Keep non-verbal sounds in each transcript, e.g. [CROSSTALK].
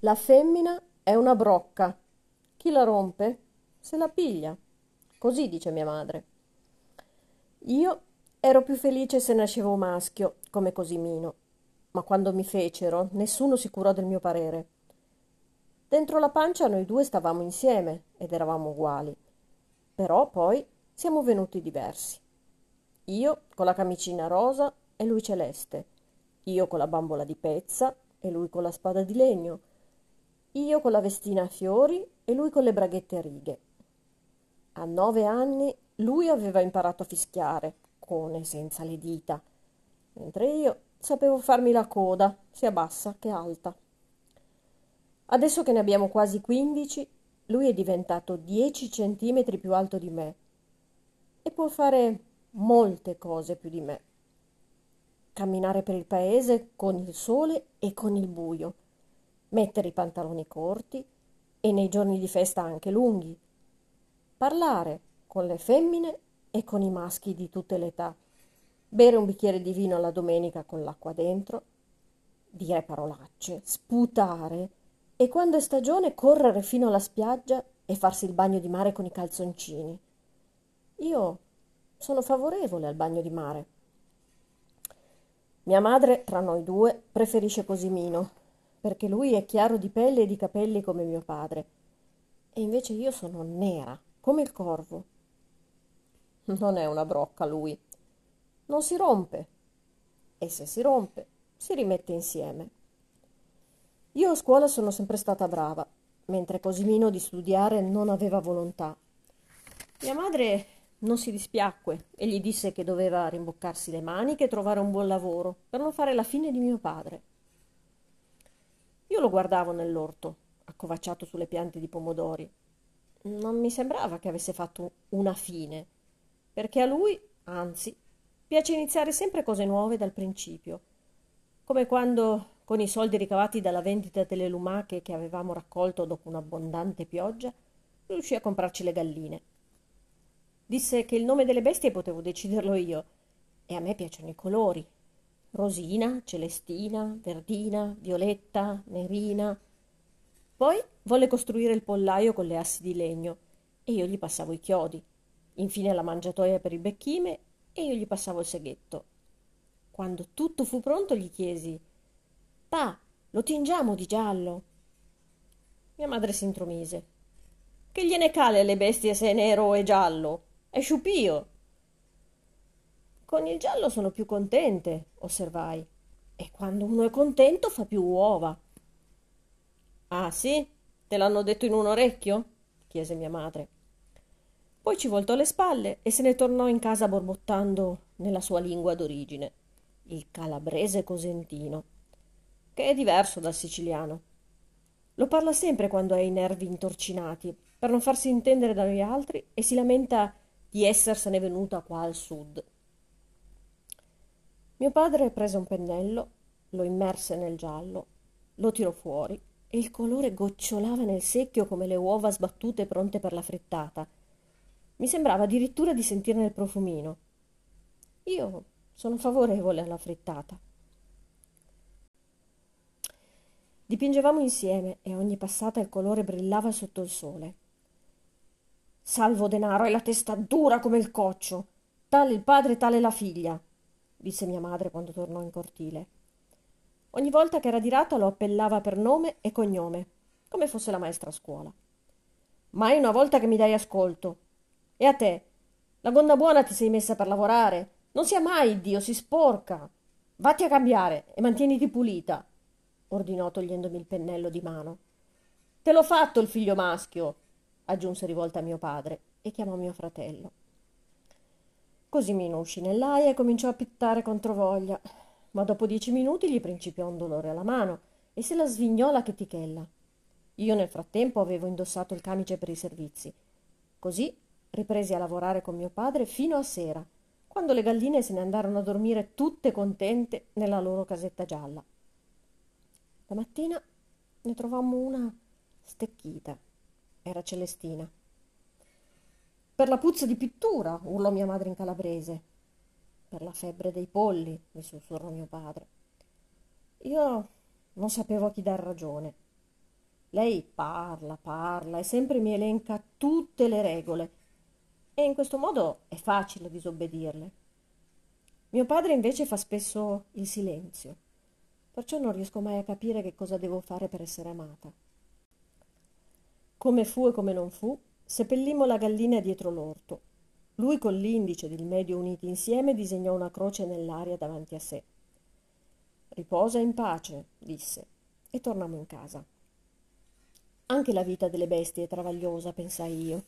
La femmina è una brocca. Chi la rompe se la piglia. Così dice mia madre. Io ero più felice se nascevo maschio, come Cosimino, ma quando mi fecero nessuno si curò del mio parere. Dentro la pancia noi due stavamo insieme ed eravamo uguali. Però poi siamo venuti diversi. Io con la camicina rosa e lui celeste. Io con la bambola di pezza e lui con la spada di legno. Io con la vestina a fiori e lui con le braghette a righe. A nove anni lui aveva imparato a fischiare, con e senza le dita, mentre io sapevo farmi la coda, sia bassa che alta. Adesso che ne abbiamo quasi quindici, lui è diventato dieci centimetri più alto di me e può fare molte cose più di me. Camminare per il paese con il sole e con il buio, mettere i pantaloni corti e nei giorni di festa anche lunghi, parlare con le femmine e con i maschi di tutte le età, bere un bicchiere di vino alla domenica con l'acqua dentro, dire parolacce, sputare. E quando è stagione correre fino alla spiaggia e farsi il bagno di mare con i calzoncini. Io sono favorevole al bagno di mare. Mia madre, tra noi due, preferisce Cosimino, perché lui è chiaro di pelle e di capelli come mio padre, e invece io sono nera, come il corvo. Non è una brocca lui. Non si rompe. E se si rompe, si rimette insieme. Io a scuola sono sempre stata brava, mentre Cosimino di studiare non aveva volontà. Mia madre non si dispiacque e gli disse che doveva rimboccarsi le maniche e trovare un buon lavoro per non fare la fine di mio padre. Io lo guardavo nell'orto, accovacciato sulle piante di pomodori. Non mi sembrava che avesse fatto una fine, perché a lui, anzi, piace iniziare sempre cose nuove dal principio, come quando con i soldi ricavati dalla vendita delle lumache che avevamo raccolto dopo un'abbondante pioggia, riuscì a comprarci le galline. Disse che il nome delle bestie potevo deciderlo io, e a me piacciono i colori. Rosina, Celestina, Verdina, Violetta, Nerina. Poi volle costruire il pollaio con le assi di legno, e io gli passavo i chiodi. Infine la mangiatoia per il becchime, e io gli passavo il seghetto. Quando tutto fu pronto gli chiesi Pa, lo tingiamo di giallo. Mia madre si intromise. Che gliene cale alle bestie se è nero e giallo? È sciupio. Con il giallo sono più contente, osservai. E quando uno è contento fa più uova. Ah, sì? Te l'hanno detto in un orecchio? chiese mia madre. Poi ci voltò le spalle e se ne tornò in casa borbottando nella sua lingua d'origine, il calabrese cosentino che è diverso dal siciliano. Lo parla sempre quando ha i nervi intorcinati, per non farsi intendere dagli altri, e si lamenta di essersene venuta qua al sud. Mio padre prese un pennello, lo immerse nel giallo, lo tirò fuori e il colore gocciolava nel secchio come le uova sbattute pronte per la frittata. Mi sembrava addirittura di sentirne il profumino. Io sono favorevole alla frittata. Dipingevamo insieme e ogni passata il colore brillava sotto il sole. Salvo denaro e la testa dura come il coccio. Tale il padre, tale la figlia, disse mia madre quando tornò in cortile. Ogni volta che era dirata lo appellava per nome e cognome, come fosse la maestra a scuola. Mai una volta che mi dai ascolto. E a te? La gonna buona ti sei messa per lavorare? Non sia mai, Dio, si sporca. Vatti a cambiare e mantieniti pulita ordinò togliendomi il pennello di mano. Te l'ho fatto il figlio maschio, aggiunse rivolta a mio padre e chiamò mio fratello. Così Mino uscì nell'aia e cominciò a pittare controvoglia, ma dopo dieci minuti gli principiò un dolore alla mano e se la svignò la chetichella. Io nel frattempo avevo indossato il camice per i servizi. Così ripresi a lavorare con mio padre fino a sera, quando le galline se ne andarono a dormire tutte contente nella loro casetta gialla. La mattina ne trovammo una stecchita. Era Celestina. Per la puzza di pittura, urlò mia madre in calabrese. Per la febbre dei polli, mi sussurrò mio padre. Io non sapevo a chi dar ragione. Lei parla, parla e sempre mi elenca tutte le regole e in questo modo è facile disobbedirle. Mio padre invece fa spesso il silenzio, perciò non riesco mai a capire che cosa devo fare per essere amata. Come fu e come non fu, seppellimmo la gallina dietro l'orto. Lui con l'indice ed il medio uniti insieme disegnò una croce nell'aria davanti a sé. Riposa in pace, disse, e tornammo in casa. Anche la vita delle bestie è travagliosa, pensai io.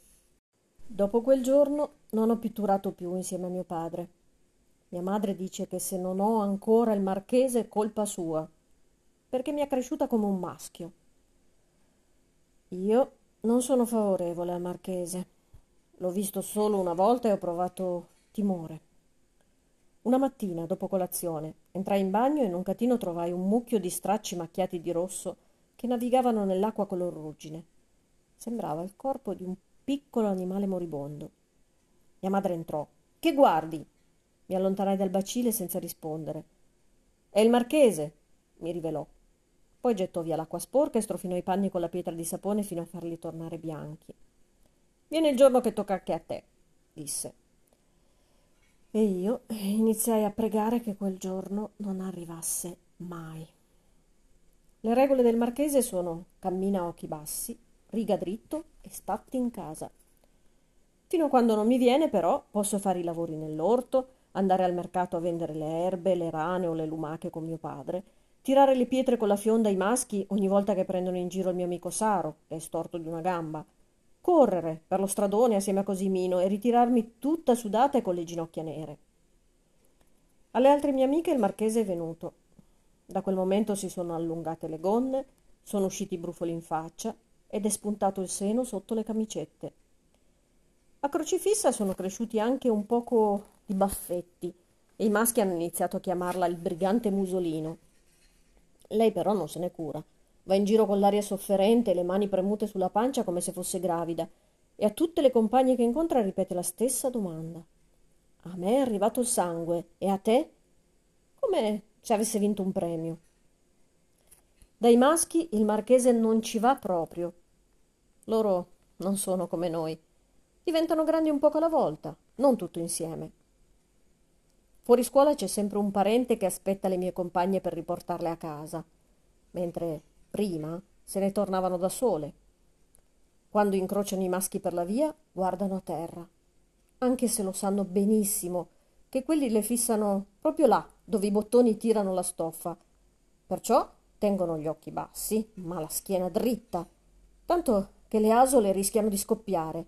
Dopo quel giorno non ho pitturato più insieme a mio padre. Mia madre dice che se non ho ancora il marchese è colpa sua, perché mi ha cresciuta come un maschio. Io non sono favorevole al marchese. L'ho visto solo una volta e ho provato timore. Una mattina, dopo colazione, entrai in bagno e in un catino trovai un mucchio di stracci macchiati di rosso che navigavano nell'acqua color ruggine. Sembrava il corpo di un piccolo animale moribondo. Mia madre entrò. Che guardi? Mi allontanai dal bacile senza rispondere. È il marchese, mi rivelò. Poi gettò via l'acqua sporca e strofinò i panni con la pietra di sapone fino a farli tornare bianchi. Viene il giorno che tocca anche a te, disse. E io iniziai a pregare che quel giorno non arrivasse mai. Le regole del marchese sono cammina a occhi bassi, riga dritto e statti in casa. Fino a quando non mi viene, però, posso fare i lavori nell'orto, andare al mercato a vendere le erbe, le rane o le lumache con mio padre, tirare le pietre con la fionda ai maschi ogni volta che prendono in giro il mio amico Saro, che è storto di una gamba, correre per lo stradone assieme a Cosimino e ritirarmi tutta sudata e con le ginocchia nere. Alle altre mie amiche il marchese è venuto. Da quel momento si sono allungate le gonne, sono usciti i brufoli in faccia ed è spuntato il seno sotto le camicette. A crocifissa sono cresciuti anche un poco di baffetti e i maschi hanno iniziato a chiamarla il brigante musolino. Lei però non se ne cura. Va in giro con l'aria sofferente le mani premute sulla pancia come se fosse gravida e a tutte le compagne che incontra ripete la stessa domanda. A me è arrivato il sangue e a te? Come se avesse vinto un premio. Dai maschi il marchese non ci va proprio. Loro non sono come noi. Diventano grandi un poco alla volta, non tutto insieme. Fuori scuola c'è sempre un parente che aspetta le mie compagne per riportarle a casa, mentre prima se ne tornavano da sole. Quando incrociano i maschi per la via, guardano a terra, anche se lo sanno benissimo che quelli le fissano proprio là dove i bottoni tirano la stoffa. Perciò tengono gli occhi bassi, ma la schiena dritta, tanto che le asole rischiano di scoppiare.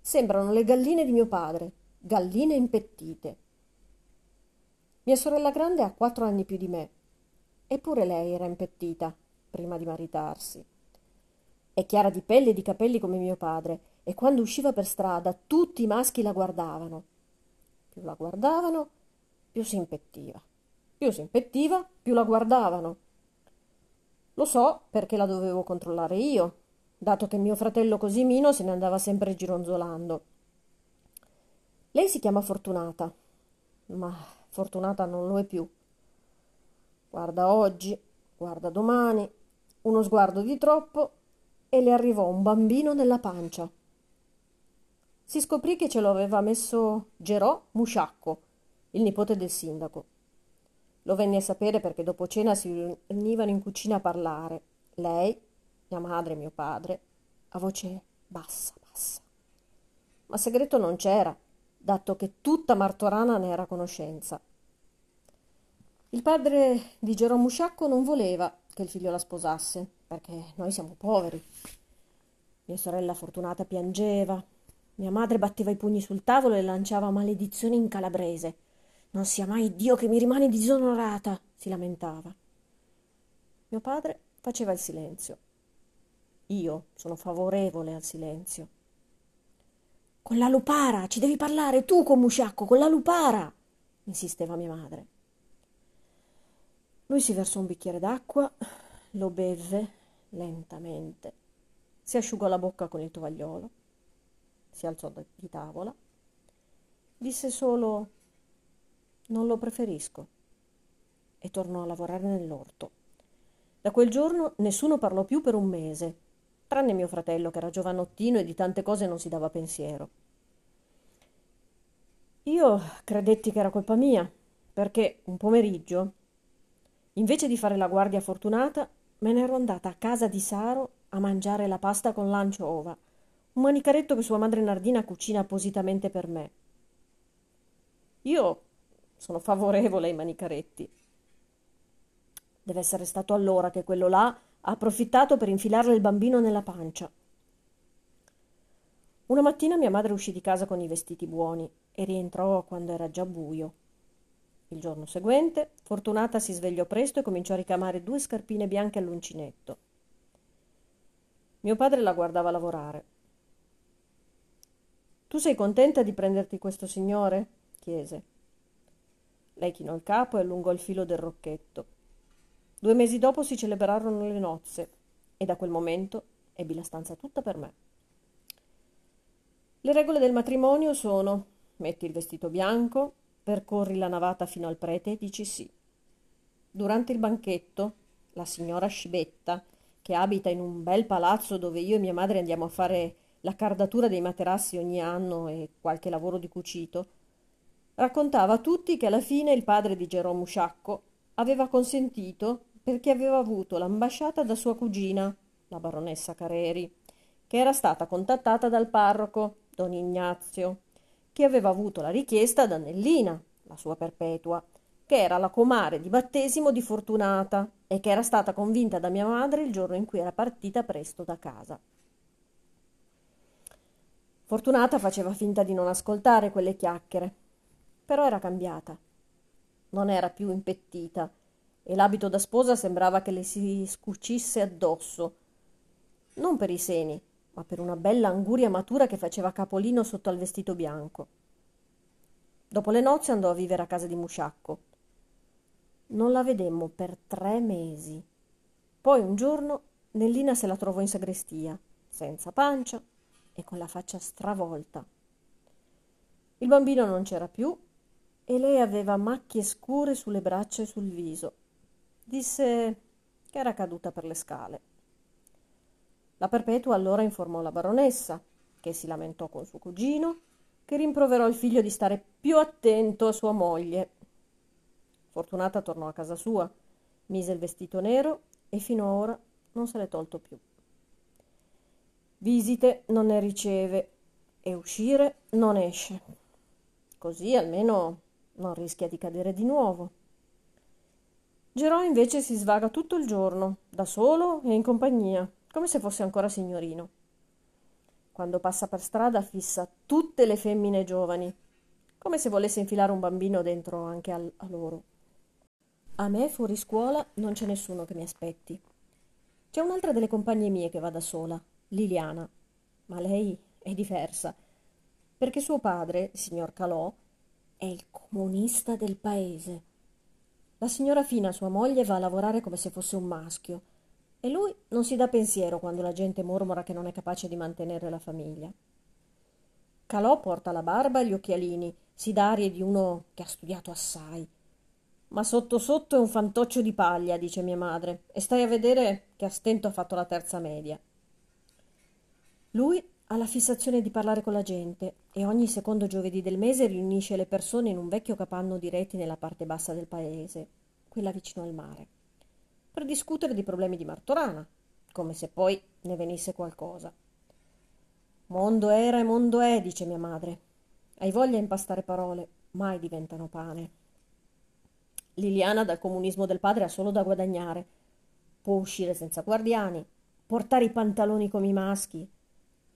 Sembrano le galline di mio padre, galline impettite. Mia sorella grande ha quattro anni più di me, eppure lei era impettita prima di maritarsi. È chiara di pelle e di capelli come mio padre, e quando usciva per strada tutti i maschi la guardavano. Più la guardavano, più si impettiva. Più si impettiva, più la guardavano. Lo so perché la dovevo controllare io, dato che mio fratello Cosimino se ne andava sempre gironzolando. Lei si chiama Fortunata, ma Fortunata non lo è più. Guarda oggi, guarda domani, uno sguardo di troppo e le arrivò un bambino nella pancia. Si scoprì che ce lo aveva messo Gerò Musciacco, il nipote del sindaco. Lo venne a sapere perché dopo cena si riunivano in cucina a parlare. Lei, mia madre e mio padre, a voce bassa, bassa. Ma segreto non c'era, dato che tutta Martorana ne era a conoscenza. Il padre di Gerò Sciacco non voleva che il figlio la sposasse, perché noi siamo poveri. Mia sorella fortunata piangeva, mia madre batteva i pugni sul tavolo e lanciava maledizioni in calabrese. Non sia mai Dio che mi rimane disonorata, si lamentava. Mio padre faceva il silenzio. Io sono favorevole al silenzio. Con la lupara, ci devi parlare tu con Musciacco, con la lupara, insisteva mia madre. Lui si versò un bicchiere d'acqua, lo beve lentamente, si asciugò la bocca con il tovagliolo, si alzò di tavola, disse solo non lo preferisco e tornò a lavorare nell'orto. Da quel giorno nessuno parlò più per un mese, tranne mio fratello che era giovanottino e di tante cose non si dava pensiero. Io credetti che era colpa mia, perché un pomeriggio, invece di fare la guardia fortunata, me ne ero andata a casa di Saro a mangiare la pasta con l'anciova, un manicaretto che sua madre Nardina cucina appositamente per me. Io sono favorevole ai manicaretti. Deve essere stato allora che quello là ha approfittato per infilarle il bambino nella pancia. Una mattina mia madre uscì di casa con i vestiti buoni e rientrò quando era già buio. Il giorno seguente Fortunata si svegliò presto e cominciò a ricamare due scarpine bianche all'uncinetto. Mio padre la guardava lavorare. Tu sei contenta di prenderti questo signore? chiese. Lei chinò il capo e allungò il filo del rocchetto. Due mesi dopo si celebrarono le nozze e da quel momento ebbi la stanza tutta per me. Le regole del matrimonio sono metti il vestito bianco, percorri la navata fino al prete e dici sì. Durante il banchetto, la signora Scibetta, che abita in un bel palazzo dove io e mia madre andiamo a fare la cardatura dei materassi ogni anno e qualche lavoro di cucito, raccontava a tutti che alla fine il padre di Gerome Usciacco aveva consentito perché aveva avuto l'ambasciata da sua cugina, la baronessa Careri, che era stata contattata dal parroco, don Ignazio, che aveva avuto la richiesta da Nellina, la sua perpetua, che era la comare di battesimo di Fortunata e che era stata convinta da mia madre il giorno in cui era partita presto da casa. Fortunata faceva finta di non ascoltare quelle chiacchiere, però era cambiata. Non era più impettita e l'abito da sposa sembrava che le si scucisse addosso, non per i seni, ma per una bella anguria matura che faceva capolino sotto al vestito bianco. Dopo le nozze andò a vivere a casa di Musciacco non la vedemmo per tre mesi. Poi un giorno Nellina se la trovò in sagrestia, senza pancia e con la faccia stravolta. Il bambino non c'era più e lei aveva macchie scure sulle braccia e sul viso. Disse che era caduta per le scale. La Perpetua allora informò la baronessa, che si lamentò con suo cugino, che rimproverò il figlio di stare più attento a sua moglie Fortunata tornò a casa sua, mise il vestito nero e fino a ora non se l'è tolto più. Visite non ne riceve e uscire non esce. Così almeno non rischia di cadere di nuovo. Gerò invece si svaga tutto il giorno, da solo e in compagnia, come se fosse ancora signorino. Quando passa per strada fissa tutte le femmine giovani, come se volesse infilare un bambino dentro anche a loro. A me fuori scuola non c'è nessuno che mi aspetti. C'è un'altra delle compagne mie che va da sola, Liliana, ma lei è diversa, perché suo padre, signor Calò, è il comunista del paese. La signora Fina, sua moglie, va a lavorare come se fosse un maschio e lui non si dà pensiero quando la gente mormora che non è capace di mantenere la famiglia. Calò porta la barba e gli occhialini, si dà arie di uno che ha studiato assai ma sotto sotto è un fantoccio di paglia, dice mia madre, e stai a vedere che a stento ha fatto la terza media. Lui ha la fissazione di parlare con la gente e ogni secondo giovedì del mese riunisce le persone in un vecchio capanno di reti nella parte bassa del paese, quella vicino al mare, per discutere di problemi di Martorana, come se poi ne venisse qualcosa. Mondo era e mondo è, dice mia madre. Hai voglia a impastare parole, mai diventano pane. Liliana dal comunismo del padre ha solo da guadagnare. Può uscire senza guardiani, portare i pantaloni come i maschi,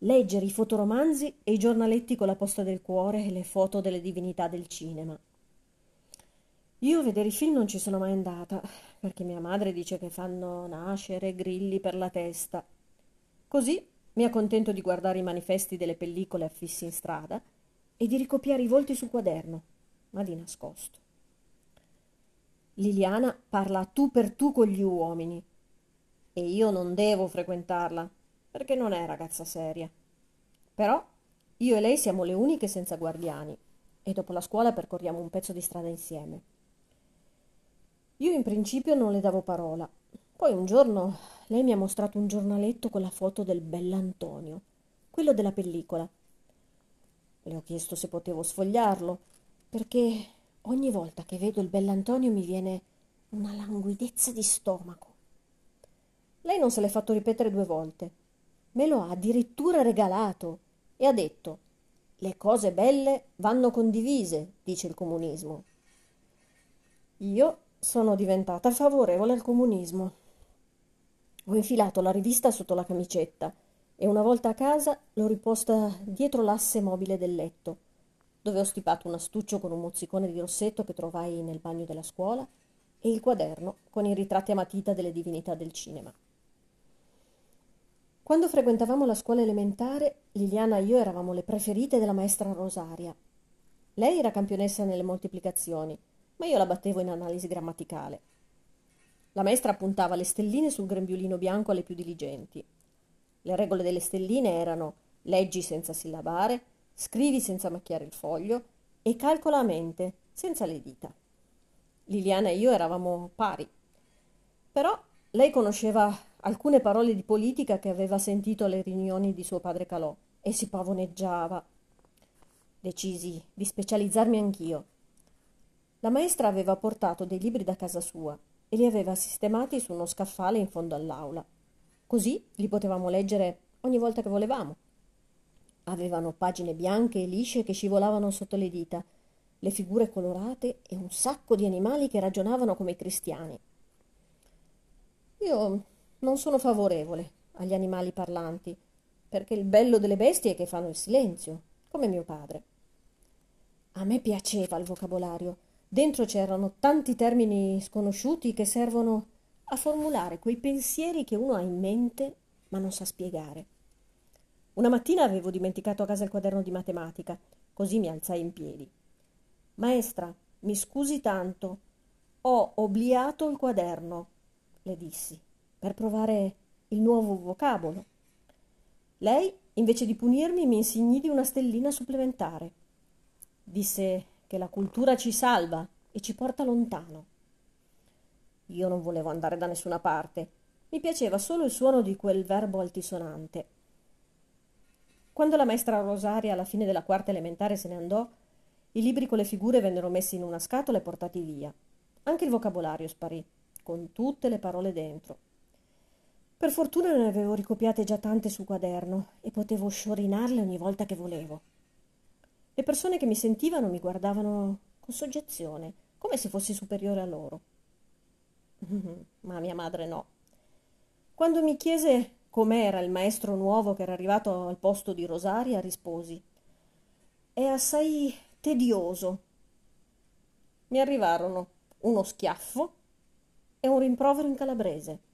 leggere i fotoromanzi e i giornaletti con la posta del cuore e le foto delle divinità del cinema. Io a vedere i film non ci sono mai andata, perché mia madre dice che fanno nascere grilli per la testa. Così mi accontento di guardare i manifesti delle pellicole affissi in strada e di ricopiare i volti sul quaderno, ma di nascosto. Liliana parla tu per tu con gli uomini e io non devo frequentarla perché non è ragazza seria. Però io e lei siamo le uniche senza guardiani e dopo la scuola percorriamo un pezzo di strada insieme. Io in principio non le davo parola, Poi un giorno lei mi ha mostrato un giornaletto con la foto del bell'Antonio, quello della pellicola. Le ho chiesto se potevo sfogliarlo, perché ogni volta che vedo il bell'Antonio mi viene una languidezza di stomaco. Lei non se l'è fatto ripetere due volte. Me lo ha addirittura regalato e ha detto le cose belle vanno condivise, dice il comunismo. Io sono diventata favorevole al comunismo. Ho infilato la rivista sotto la camicetta e una volta a casa l'ho riposta dietro l'asse mobile del letto, dove ho stipato un astuccio con un mozzicone di rossetto che trovai nel bagno della scuola e il quaderno con i ritratti a matita delle divinità del cinema. Quando frequentavamo la scuola elementare, Liliana e io eravamo le preferite della maestra Rosaria. Lei era campionessa nelle moltiplicazioni, ma io la battevo in analisi grammaticale. La maestra puntava le stelline sul grembiulino bianco alle più diligenti. Le regole delle stelline erano leggi senza sillabare, scrivi senza macchiare il foglio e calcola a mente, senza le dita. Liliana e io eravamo pari. Però lei conosceva alcune parole di politica che aveva sentito alle riunioni di suo padre Calò e si pavoneggiava. Decisi di specializzarmi anch'io. La maestra aveva portato dei libri da casa sua e li aveva sistemati su uno scaffale in fondo all'aula. Così li potevamo leggere ogni volta che volevamo. Avevano pagine bianche e lisce che scivolavano sotto le dita, le figure colorate e un sacco di animali che ragionavano come i cristiani. Io non sono favorevole agli animali parlanti, perché il bello delle bestie è che fanno il silenzio, come mio padre. A me piaceva il vocabolario. Dentro c'erano tanti termini sconosciuti che servono a formulare quei pensieri che uno ha in mente ma non sa spiegare. Una mattina avevo dimenticato a casa il quaderno di matematica, così mi alzai in piedi. Maestra, mi scusi tanto, ho obliato il quaderno, le dissi per provare il nuovo vocabolo. Lei, invece di punirmi, mi insignì di una stellina supplementare. Disse che la cultura ci salva e ci porta lontano. Io non volevo andare da nessuna parte. Mi piaceva solo il suono di quel verbo altisonante. Quando la maestra Rosaria alla fine della quarta elementare se ne andò, i libri con le figure vennero messi in una scatola e portati via. Anche il vocabolario sparì, con tutte le parole dentro. Per fortuna ne avevo ricopiate già tante sul quaderno e potevo sciorinarle ogni volta che volevo. Le persone che mi sentivano mi guardavano con soggezione, come se fossi superiore a loro. [LAUGHS] Ma mia madre no. Quando mi chiese com'era il maestro nuovo che era arrivato al posto di Rosaria, risposi È assai tedioso. Mi arrivarono uno schiaffo e un rimprovero in calabrese.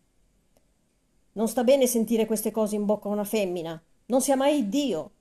Non sta bene sentire queste cose in bocca a una femmina. Non sia mai Dio.